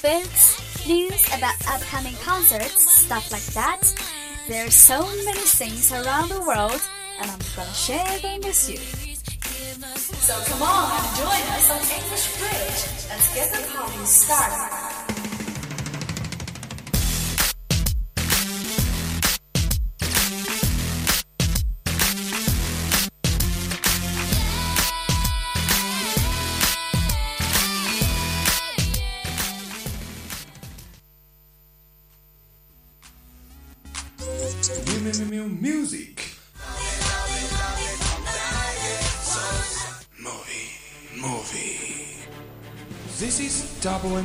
topics, news about upcoming concerts, stuff like that. There are so many things around the world, and I'm gonna share them with you. So come on and join us on English Bridge. Let's get the party started.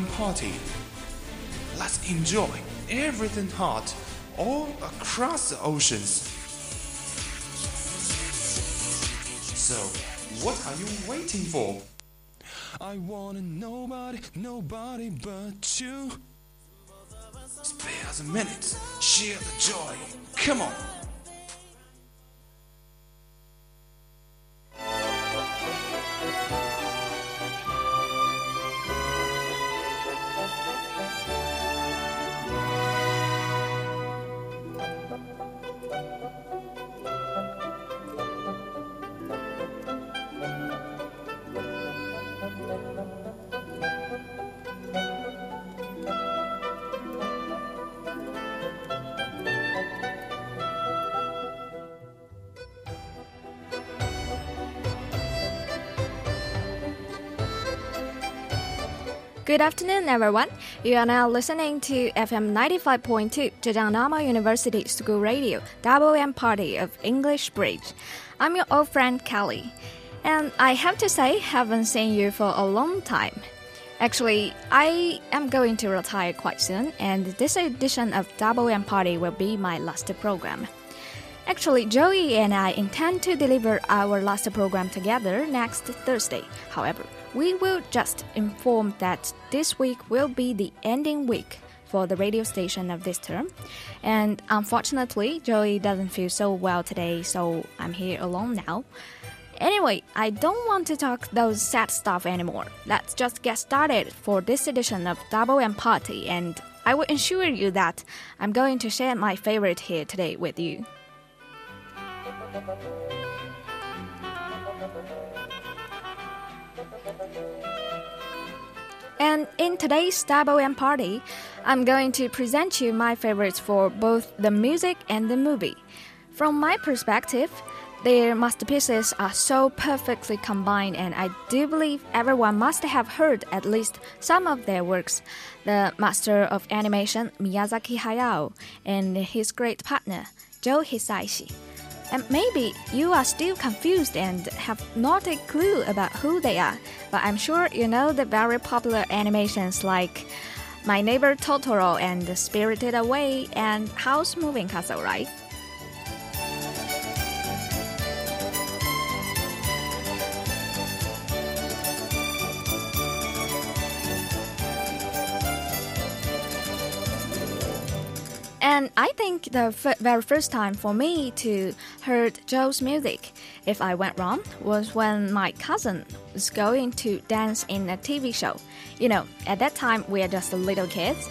Party. Let's enjoy everything hot all across the oceans. So, what are you waiting for? I want nobody, nobody but you. Spare the minutes, share the joy. Come on. Good afternoon, everyone. You are now listening to FM 95.2 Zhejiang Normal University School Radio, Double M Party of English Bridge. I'm your old friend Kelly, and I have to say, haven't seen you for a long time. Actually, I am going to retire quite soon, and this edition of Double M Party will be my last program. Actually, Joey and I intend to deliver our last program together next Thursday. However, we will just inform that this week will be the ending week for the radio station of this term. And unfortunately, Joey doesn't feel so well today, so I'm here alone now. Anyway, I don't want to talk those sad stuff anymore. Let's just get started for this edition of Double M Party, and I will assure you that I'm going to share my favorite here today with you. And in today's Double M Party, I'm going to present you my favorites for both the music and the movie. From my perspective, their masterpieces are so perfectly combined, and I do believe everyone must have heard at least some of their works. The master of animation, Miyazaki Hayao, and his great partner, Joe Hisaishi. And maybe you are still confused and have not a clue about who they are, but I'm sure you know the very popular animations like My Neighbor Totoro and Spirited Away and Howl's Moving Castle, right? I think the very first time for me to heard Joe's music, if I went wrong, was when my cousin was going to dance in a TV show. You know, at that time we are just little kids.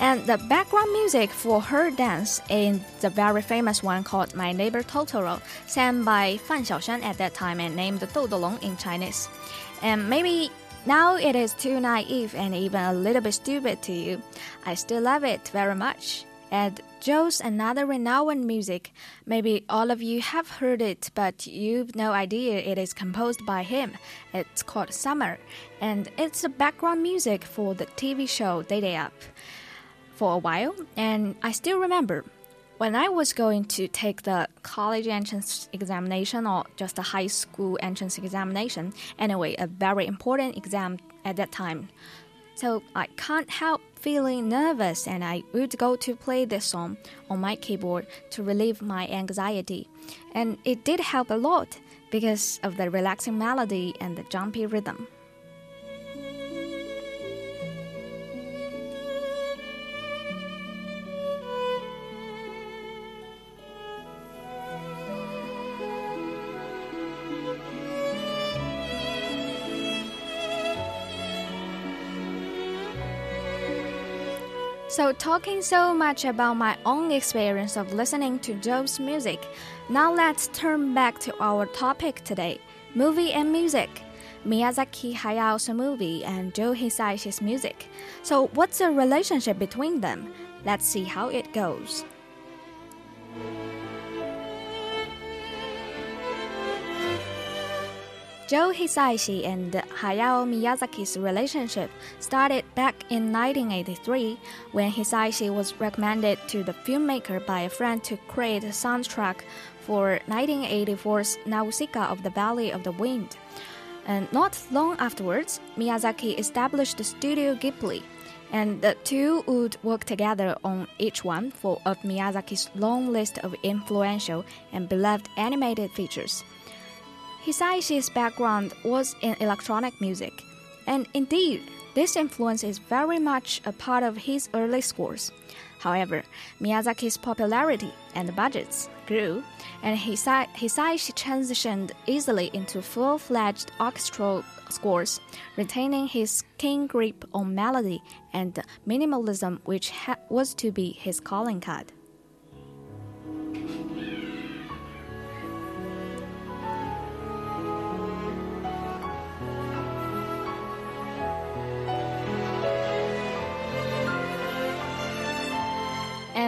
And the background music for her dance in the very famous one called My Neighbor Totoro, sang by Fan Xiaoshan at that time and named Doudou in Chinese. And maybe now it is too naive and even a little bit stupid to you. I still love it very much. And Joe's another renowned music. Maybe all of you have heard it, but you've no idea it is composed by him. It's called Summer, and it's the background music for the TV show Day Day Up for a while. And I still remember when I was going to take the college entrance examination or just a high school entrance examination, anyway, a very important exam at that time. So I can't help feeling nervous and I would go to play this song on my keyboard to relieve my anxiety. And it did help a lot because of the relaxing melody and the jumpy rhythm. So, talking so much about my own experience of listening to Joe's music, now let's turn back to our topic today movie and music. Miyazaki Hayao's movie and Joe Hisaishi's music. So, what's the relationship between them? Let's see how it goes. Joe Hisaishi and Hayao Miyazaki's relationship started back in 1983 when Hisaishi was recommended to the filmmaker by a friend to create a soundtrack for 1984's Nausicaa of the Valley of the Wind. And not long afterwards, Miyazaki established the Studio Ghibli, and the two would work together on each one for of Miyazaki's long list of influential and beloved animated features. Hisaishi's background was in electronic music, and indeed, this influence is very much a part of his early scores. However, Miyazaki's popularity and budgets grew, and Hisaishi transitioned easily into full fledged orchestral scores, retaining his keen grip on melody and minimalism, which was to be his calling card.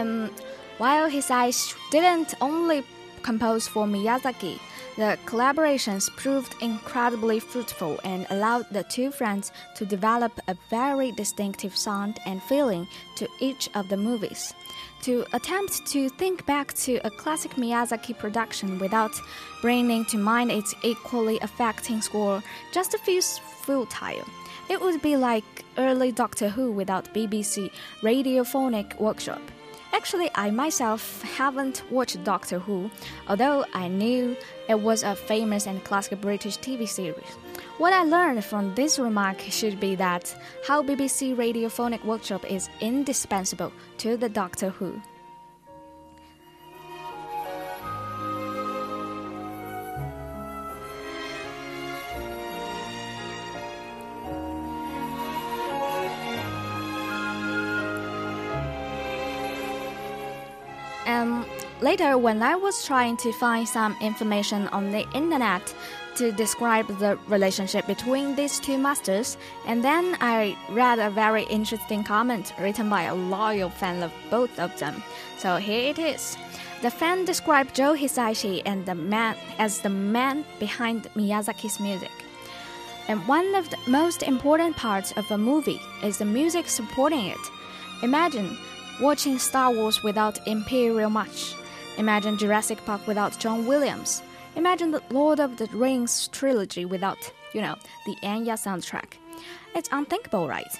And while Hisaishi didn't only compose for Miyazaki, the collaborations proved incredibly fruitful and allowed the two friends to develop a very distinctive sound and feeling to each of the movies. To attempt to think back to a classic Miyazaki production without bringing to mind its equally affecting score just feels futile. It would be like early Doctor Who without BBC radiophonic workshop. Actually, I myself haven't watched Doctor Who, although I knew it was a famous and classic British TV series. What I learned from this remark should be that how BBC Radiophonic Workshop is indispensable to the Doctor Who. Later, when I was trying to find some information on the internet to describe the relationship between these two masters, and then I read a very interesting comment written by a loyal fan of both of them. So here it is. The fan described Joe Hisaishi and the man as the man behind Miyazaki's music. And one of the most important parts of a movie is the music supporting it. Imagine watching Star Wars without Imperial March. Imagine Jurassic Park without John Williams. Imagine the Lord of the Rings trilogy without, you know, the Enya soundtrack. It's unthinkable, right?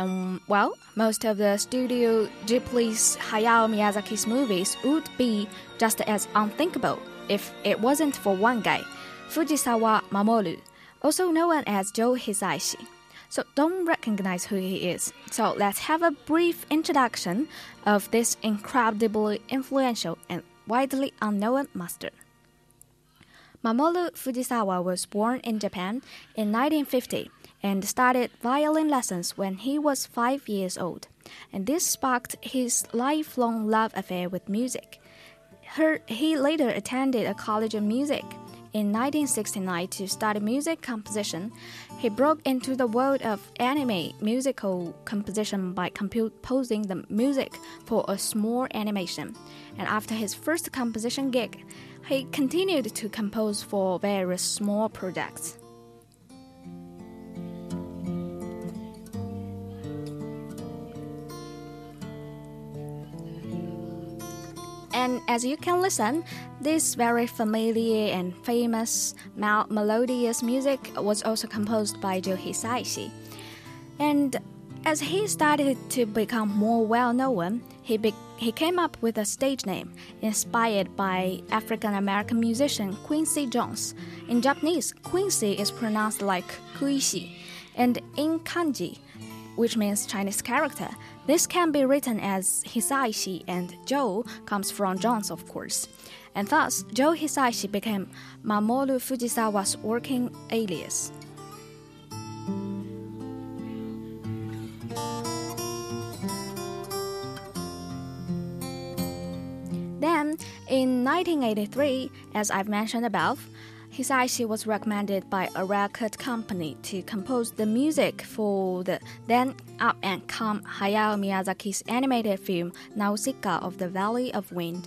Um, well, most of the Studio Ghibli's Hayao Miyazaki's movies would be just as unthinkable if it wasn't for one guy, Fujisawa Mamoru, also known as Joe Hisaishi so don't recognize who he is. So let's have a brief introduction of this incredibly influential and widely unknown master. Mamoru Fujisawa was born in Japan in 1950 and started violin lessons when he was five years old, and this sparked his lifelong love affair with music. Her, he later attended a college of music in 1969 to study music composition, he broke into the world of anime musical composition by composing the music for a small animation. And after his first composition gig, he continued to compose for various small projects. And as you can listen, this very familiar and famous mel melodious music was also composed by Joe Hisaishi. And as he started to become more well known, he, he came up with a stage name inspired by African American musician Quincy Jones. In Japanese, Quincy is pronounced like Kuishi, and in kanji, which means Chinese character, this can be written as Hisaishi, and Joe comes from Jones, of course. And thus, Joe Hisaishi became Mamoru Fujisawa's working alias. Then, in 1983, as I've mentioned above, Hisaishi was recommended by a record company to compose the music for the then up and come Hayao Miyazaki's animated film Nausicaa of the Valley of Wind.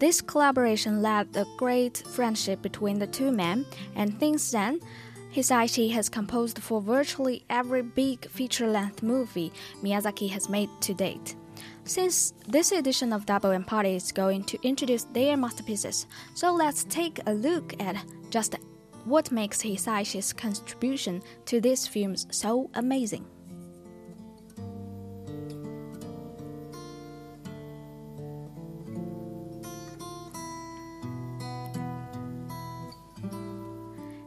This collaboration led a great friendship between the two men, and since then, Hisaishi has composed for virtually every big feature length movie Miyazaki has made to date. Since this edition of Double M Party is going to introduce their masterpieces, so let's take a look at just what makes Hisaishi's contribution to these films so amazing.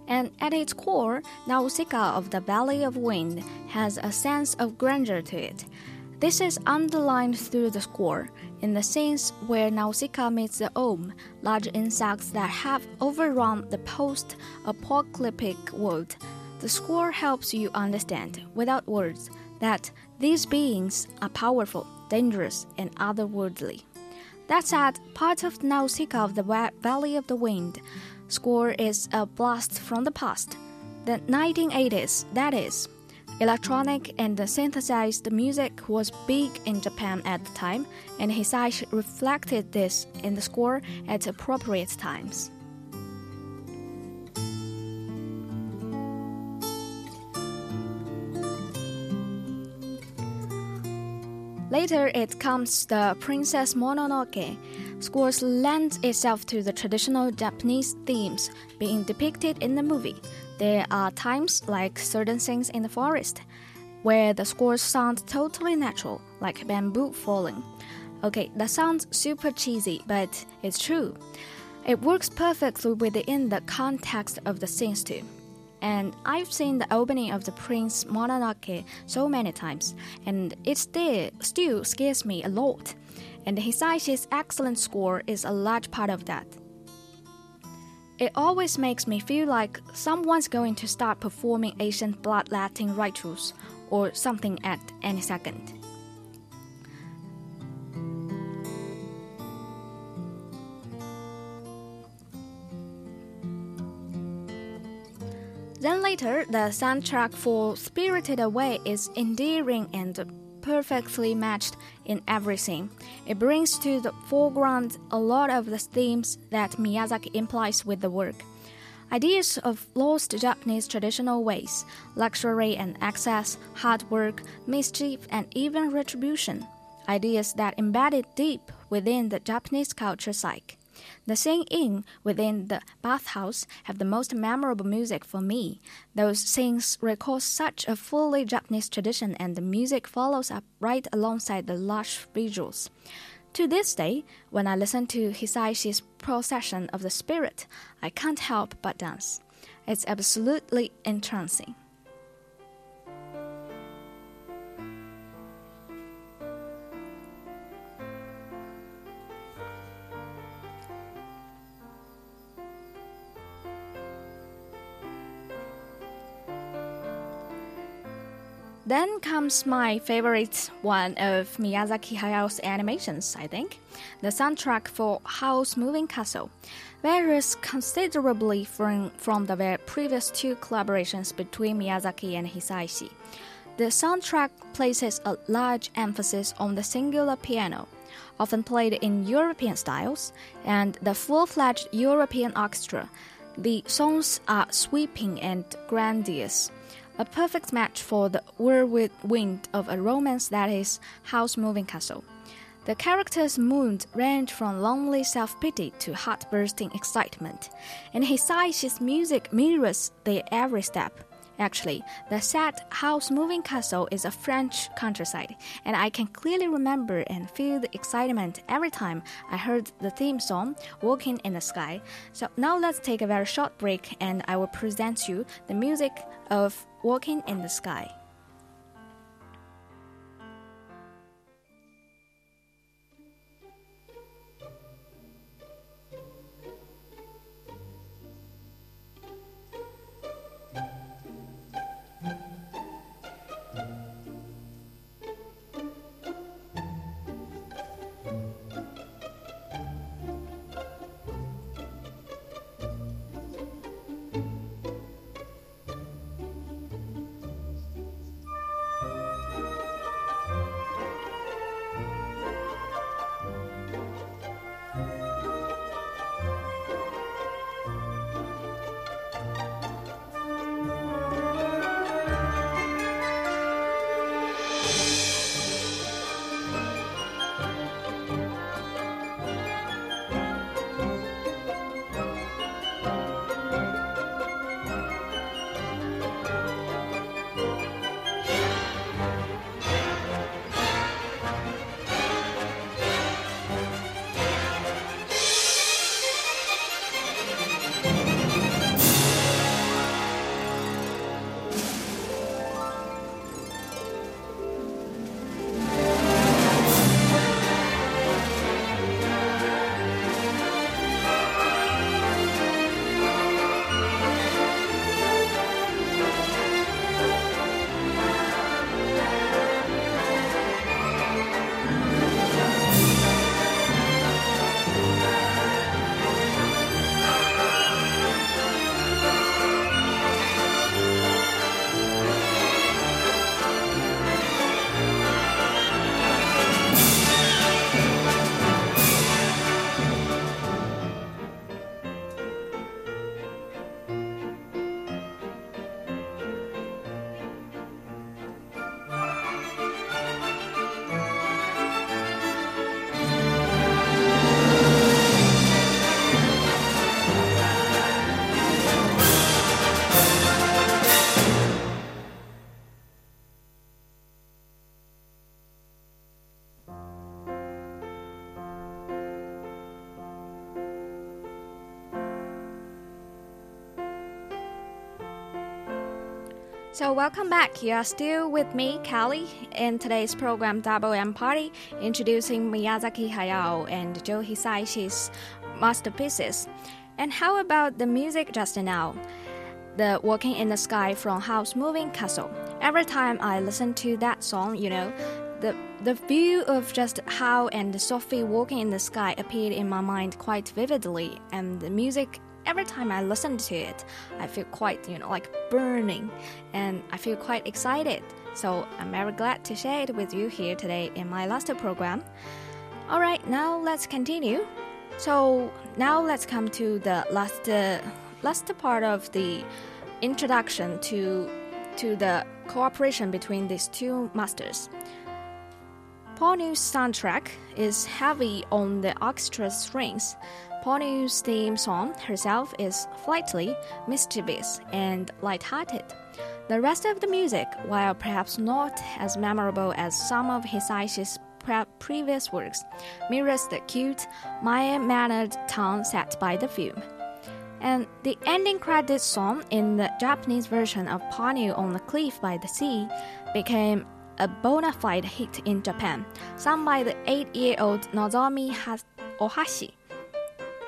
And at its core, Nausicaa of the Valley of Wind has a sense of grandeur to it. This is underlined through the score, in the scenes where Nausicaa meets the Ohm, large insects that have overrun the post apocalyptic world. The score helps you understand, without words, that these beings are powerful, dangerous, and otherworldly. That said, part of Nausicaa of the Valley of the Wind score is a blast from the past, the 1980s, that is. Electronic and synthesized music was big in Japan at the time, and Hisaishi reflected this in the score at appropriate times. Later, it comes the Princess Mononoke. Scores lend itself to the traditional Japanese themes being depicted in the movie. There are times, like certain scenes in the forest, where the scores sound totally natural, like bamboo falling. Okay, that sounds super cheesy, but it's true. It works perfectly within the context of the scenes too. And I've seen the opening of the Prince Mononoke so many times, and it still, still scares me a lot. And Hisaishi's excellent score is a large part of that. It always makes me feel like someone's going to start performing ancient bloodletting rituals or something at any second. Then later, the soundtrack for Spirited Away is endearing and perfectly matched in everything. It brings to the foreground a lot of the themes that Miyazaki implies with the work. Ideas of lost Japanese traditional ways, luxury and excess, hard work, mischief, and even retribution. Ideas that embedded deep within the Japanese culture psyche. The scene in within the bathhouse have the most memorable music for me. Those scenes recall such a fully Japanese tradition, and the music follows up right alongside the lush visuals. To this day, when I listen to Hisaishi's procession of the spirit, I can't help but dance. It's absolutely entrancing. Then comes my favorite one of Miyazaki Hayao's animations, I think, the soundtrack for Howl's Moving Castle. Varies considerably from, from the previous two collaborations between Miyazaki and Hisaishi. The soundtrack places a large emphasis on the singular piano, often played in European styles, and the full fledged European orchestra. The songs are sweeping and grandiose a perfect match for the whirlwind of a romance that is Howl's Moving Castle. The character's mood range from lonely self pity to heart bursting excitement, and Hisaishi's music mirrors their every step. Actually, the set Howl's Moving Castle is a French countryside, and I can clearly remember and feel the excitement every time I heard the theme song, Walking in the Sky. So now let's take a very short break, and I will present you the music of Walking in the Sky. Welcome back. You are still with me, Kelly, in today's program Double M Party, introducing Miyazaki Hayao and Joe Hisaishi's masterpieces. And Howl about the music just now? The Walking in the Sky from Howl's Moving Castle. Every time I listen to that song, you know, the the view of just how and Sophie walking in the sky appeared in my mind quite vividly, and the music every time I listen to it, I feel quite, you know, like burning and I feel quite excited. So I'm very glad to share it with you here today in my last program. Alright, now let's continue. So now let's come to the last uh, last part of the introduction to to the cooperation between these two masters. Ponyo's soundtrack is heavy on the orchestra strings, Ponyo's theme song herself is flightly, mischievous, and light-hearted. The rest of the music, while perhaps not as memorable as some of Hisaishi's previous works, mirrors the cute, mild-mannered tone set by the film. And the ending credits song in the Japanese version of Ponyo on the Cliff by the Sea became a bona fide hit in Japan, sung by the eight-year-old Nozomi Ohashi.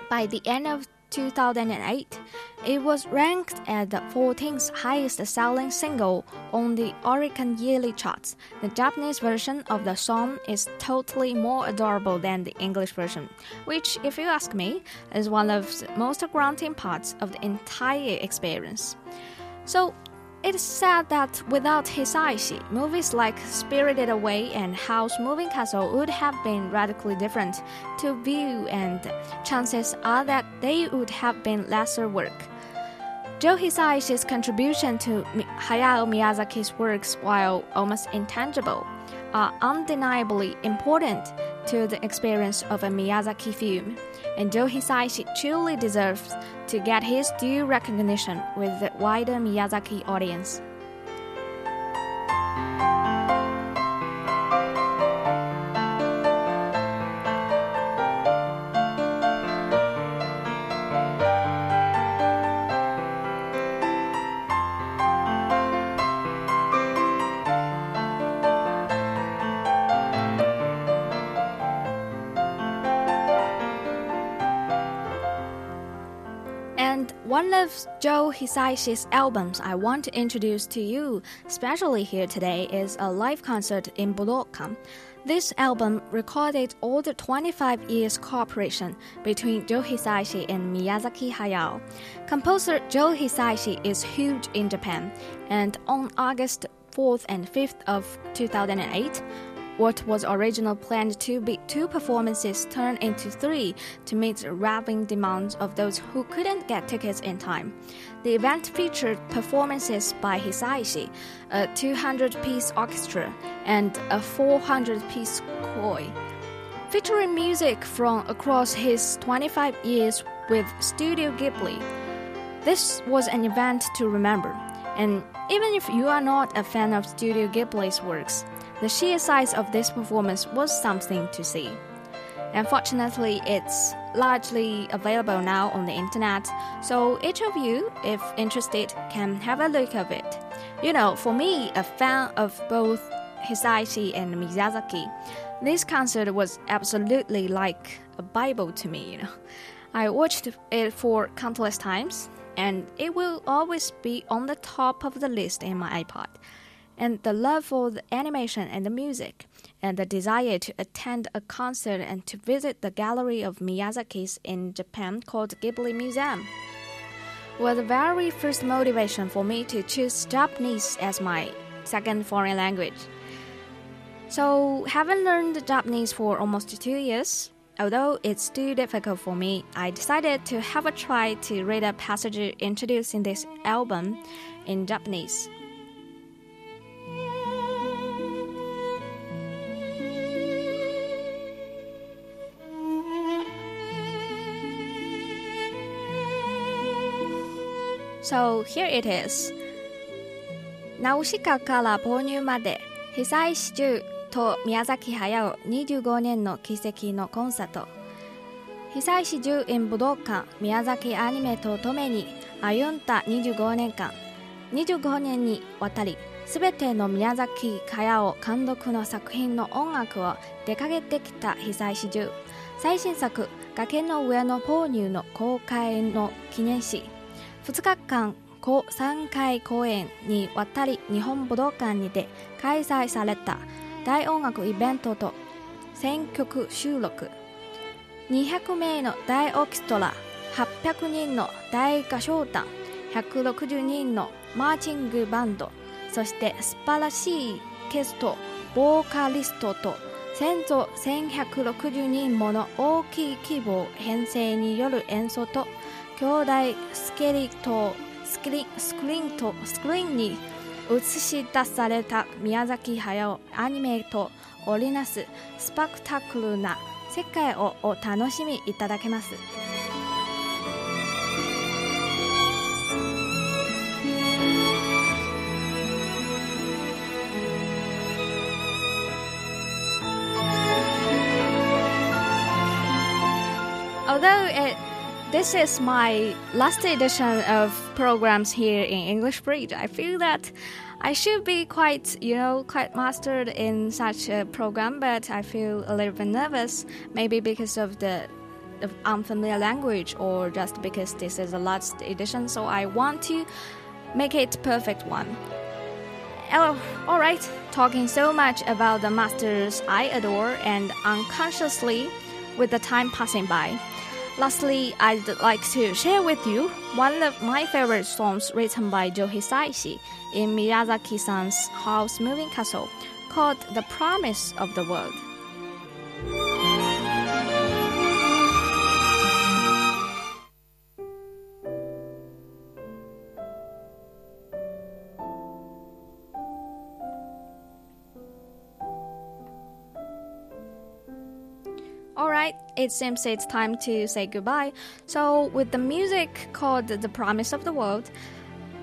By the end of 2008, it was ranked as the 14th highest selling single on the Oricon yearly charts. The Japanese version of the song is totally more adorable than the English version, which, if you ask me, is one of the most grunting parts of the entire experience. So, it is said that without Hisaishi, movies like Spirited Away and Howl's Moving Castle would have been radically different to view, and chances are that they would have been lesser work. Joe Hisaishi's contribution to Hayao Miyazaki's works, while almost intangible, are undeniably important to the experience of a Miyazaki film, and Joe Hisaishi truly deserves to get his due recognition with the wider Miyazaki audience. One of Joe Hisaishi's albums I want to introduce to you, especially here today, is a live concert in Budokan. This album recorded all the 25 years cooperation between Joe Hisaishi and Miyazaki Hayao. Composer Joe Hisaishi is huge in Japan, and on August 4th and 5th of 2008, what was originally planned to be two performances turned into three to meet the raving demands of those who couldn't get tickets in time. The event featured performances by Hisaishi, a 200 piece orchestra, and a 400 piece koi. Featuring music from across his 25 years with Studio Ghibli. This was an event to remember, and even if you are not a fan of Studio Ghibli's works, the sheer size of this performance was something to see. Unfortunately, it's largely available now on the internet, so each of you, if interested, can have a look of it. You know, for me, a fan of both Hisaishi and Miyazaki, this concert was absolutely like a Bible to me, you know. I watched it for countless times, and it will always be on the top of the list in my iPod and the love for the animation and the music, and the desire to attend a concert and to visit the gallery of Miyazaki's in Japan called Ghibli Museum was the very first motivation for me to choose Japanese as my second foreign language. So, having learned Japanese for almost two years, although it's too difficult for me, I decided to have a try to read a passage introducing this album in Japanese. So here it is. ナウシカから購入まで被災市中と宮崎駿25年の奇跡のコンサート。被災市中演武道館宮崎アニメとともに歩んだ25年間。25年にわたり全ての宮崎駿監督の作品の音楽を出かけてきた被災市中最新作「崖の上のポーニュ」の公開の記念し2日間3回公演にわたり日本武道館にて開催された大音楽イベントと選曲収録。200名の大オーケストラ800人の大合唱団160人のマーチングバンドそして素晴らしいゲストボーカリストと先祖1160人もの大きい規模編成による演奏と兄弟スケリとスクリスクリーンとスクリーンに映し出された宮崎駿アニメと織りなすスパクタクルな世界をお楽しみいただけます。This is my last edition of programs here in English Bridge. I feel that I should be quite, you know, quite mastered in such a program, but I feel a little bit nervous, maybe because of the of unfamiliar language or just because this is the last edition. So I want to make it perfect one. Oh, all right. Talking so much about the masters I adore and unconsciously with the time passing by. Lastly, I'd like to share with you one of my favorite songs written by Joe Hisaishi in Miyazaki-san's Howl's Moving Castle called The Promise of the World. Alright, it seems it's time to say goodbye. So, with the music called The Promise of the World,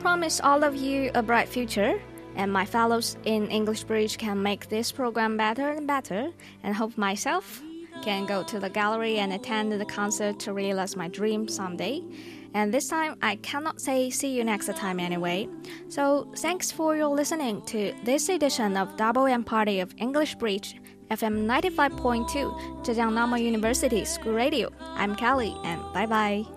promise all of you a bright future, and my fellows in English Bridge can make this program better and better, and hope myself can go to the gallery and attend the concert to realize my dream someday. And this time, I cannot say see you next time anyway. So, thanks for your listening to this edition of Double M Party of English Bridge. FM 95.2, Zhejiang Normal University School Radio. I'm Kelly, and bye bye.